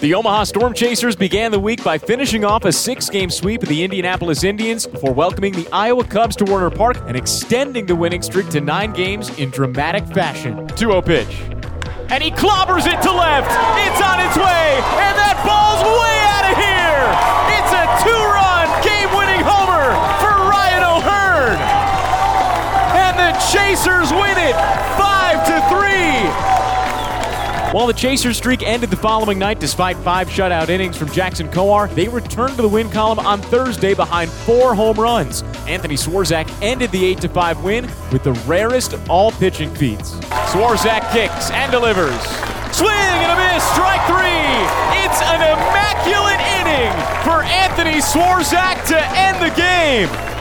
The Omaha Storm Chasers began the week by finishing off a six game sweep of the Indianapolis Indians before welcoming the Iowa Cubs to Werner Park and extending the winning streak to nine games in dramatic fashion. 2 0 pitch. And he clobbers it to left. It's on its way, and that ball's way out of here. It's a two run While the Chasers streak ended the following night despite five shutout innings from Jackson Kowar, they returned to the win column on Thursday behind four home runs. Anthony Swarzak ended the 8 5 win with the rarest of all pitching feats. Swarzak kicks and delivers. Swing and a miss, strike three. It's an immaculate inning for Anthony Swarzak to end the game.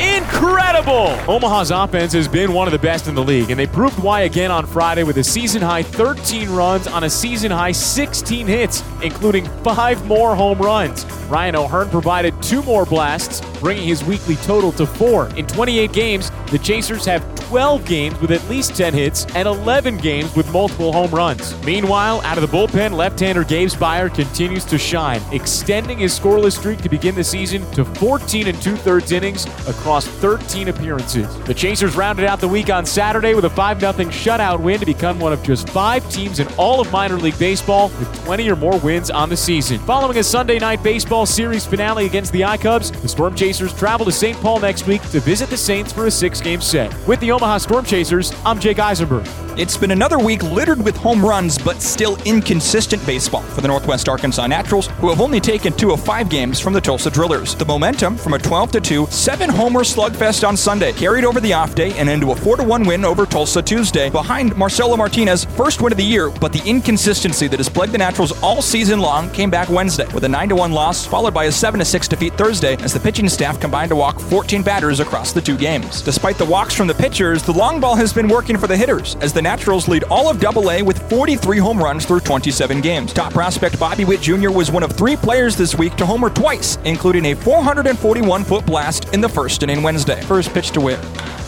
Incredible! Omaha's offense has been one of the best in the league, and they proved why again on Friday with a season high 13 runs on a season high 16 hits, including five more home runs. Ryan O'Hearn provided two more blasts, bringing his weekly total to four. In 28 games, the Chasers have 12 games with at least 10 hits and 11 games with multiple home runs. Meanwhile, out of the bullpen, left-hander Gabe Speier continues to shine, extending his scoreless streak to begin the season to 14 and two-thirds innings across 13 appearances. The Chasers rounded out the week on Saturday with a 5-0 shutout win to become one of just five teams in all of minor league baseball with 20 or more wins on the season. Following a Sunday night baseball series finale against the iCubs, the Storm Chasers travel to St. Paul next week to visit the Saints for a six-game set. With the Omaha Storm Chasers, I'm Jake Eisenberg. It's been another week littered with home runs, but still inconsistent baseball for the Northwest Arkansas Naturals, who have only taken two of five games from the Tulsa Drillers. The momentum from a 12 2, seven homer slugfest on Sunday carried over the off day and into a 4 1 win over Tulsa Tuesday, behind Marcelo Martinez' first win of the year. But the inconsistency that has plagued the Naturals all season long came back Wednesday with a 9 1 loss, followed by a 7 6 defeat Thursday, as the pitching staff combined to walk 14 batters across the two games. Despite the walks from the pitchers, the long ball has been working for the hitters, as the Naturals lead all of Double A with 43 home runs through 27 games. Top prospect Bobby Witt Jr. was one of three players this week to homer twice, including a 441 foot blast in the first inning Wednesday. First pitch to Witt.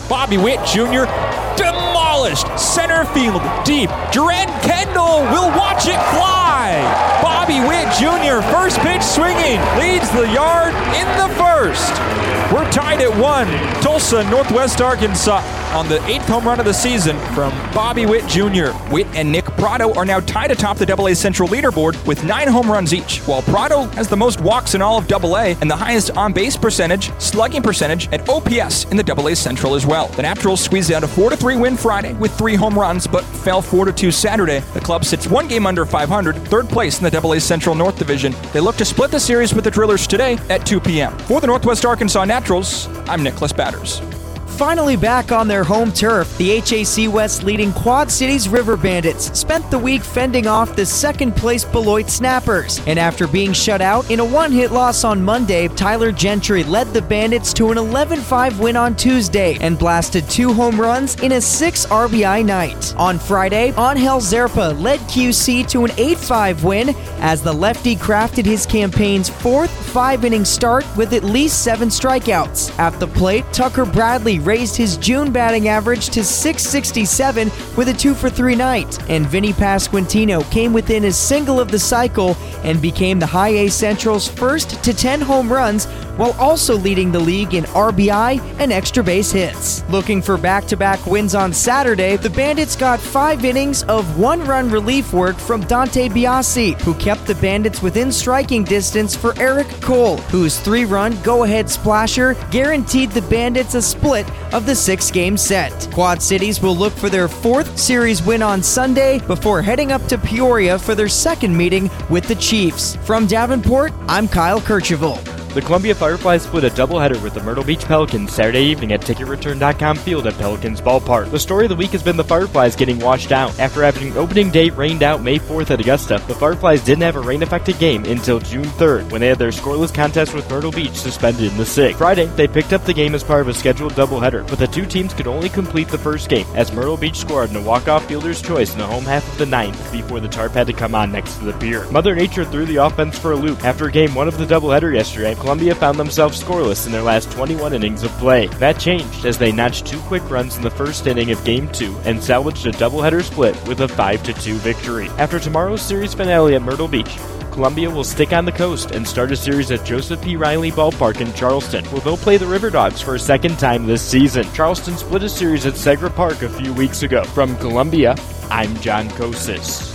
Bobby Witt Jr. demolished center field deep. Jeren Kendall will watch it fly. Bobby Witt Jr. first pitch swinging leads the yard in the first. We're tied at one. Tulsa, Northwest Arkansas on the eighth home run of the season from Bobby Witt Jr. Witt and Nick Pratto are now tied atop the AA Central leaderboard with nine home runs each, while Pratto has the most walks in all of AA and the highest on base percentage, slugging percentage, and OPS in the AA Central as well. The Naturals squeezed out a 4 3 win Friday with three home runs, but fell 4 2 Saturday. The club sits one game under 500, third place in the AA Central North Division. They look to split the series with the Drillers today at 2 p.m. For the Northwest Arkansas Naturals, I'm Nicholas Batters. Finally back on their home turf, the HAC West leading Quad Cities River Bandits spent the week fending off the second place Beloit Snappers. And after being shut out in a one hit loss on Monday, Tyler Gentry led the Bandits to an 11 5 win on Tuesday and blasted two home runs in a 6 RBI night. On Friday, Angel Zerpa led QC to an 8 5 win as the lefty crafted his campaign's fourth five inning start with at least seven strikeouts. At the plate, Tucker Bradley raised his June batting average to 667 with a 2 for 3 night, and Vinny Pasquantino came within a single of the cycle and became the High A Central's first to 10 home runs while also leading the league in RBI and extra base hits. Looking for back to back wins on Saturday, the Bandits got five innings of one run relief work from Dante Biasi, who kept the Bandits within striking distance for Eric Cole, whose three run go ahead splasher guaranteed the Bandits a split of the six game set. Quad Cities will look for their fourth series win on Sunday before heading up to Peoria for their second meeting with the Chiefs. From Davenport, I'm Kyle Kercheval. The Columbia Fireflies split a doubleheader with the Myrtle Beach Pelicans Saturday evening at TicketReturn.com field at Pelicans Ballpark. The story of the week has been the Fireflies getting washed out. After having opening day rained out May 4th at Augusta, the Fireflies didn't have a rain-affected game until June 3rd, when they had their scoreless contest with Myrtle Beach suspended in the sixth. Friday, they picked up the game as part of a scheduled doubleheader, but the two teams could only complete the first game, as Myrtle Beach scored in a walk-off fielder's choice in the home half of the ninth before the tarp had to come on next to the pier. Mother Nature threw the offense for a loop. After game one of the doubleheader yesterday, Columbia found themselves scoreless in their last 21 innings of play. That changed as they notched two quick runs in the first inning of Game 2 and salvaged a doubleheader split with a 5-2 victory. After tomorrow's series finale at Myrtle Beach, Columbia will stick on the coast and start a series at Joseph P. Riley Ballpark in Charleston, where they'll play the River Dogs for a second time this season. Charleston split a series at Segra Park a few weeks ago. From Columbia, I'm John Kosis.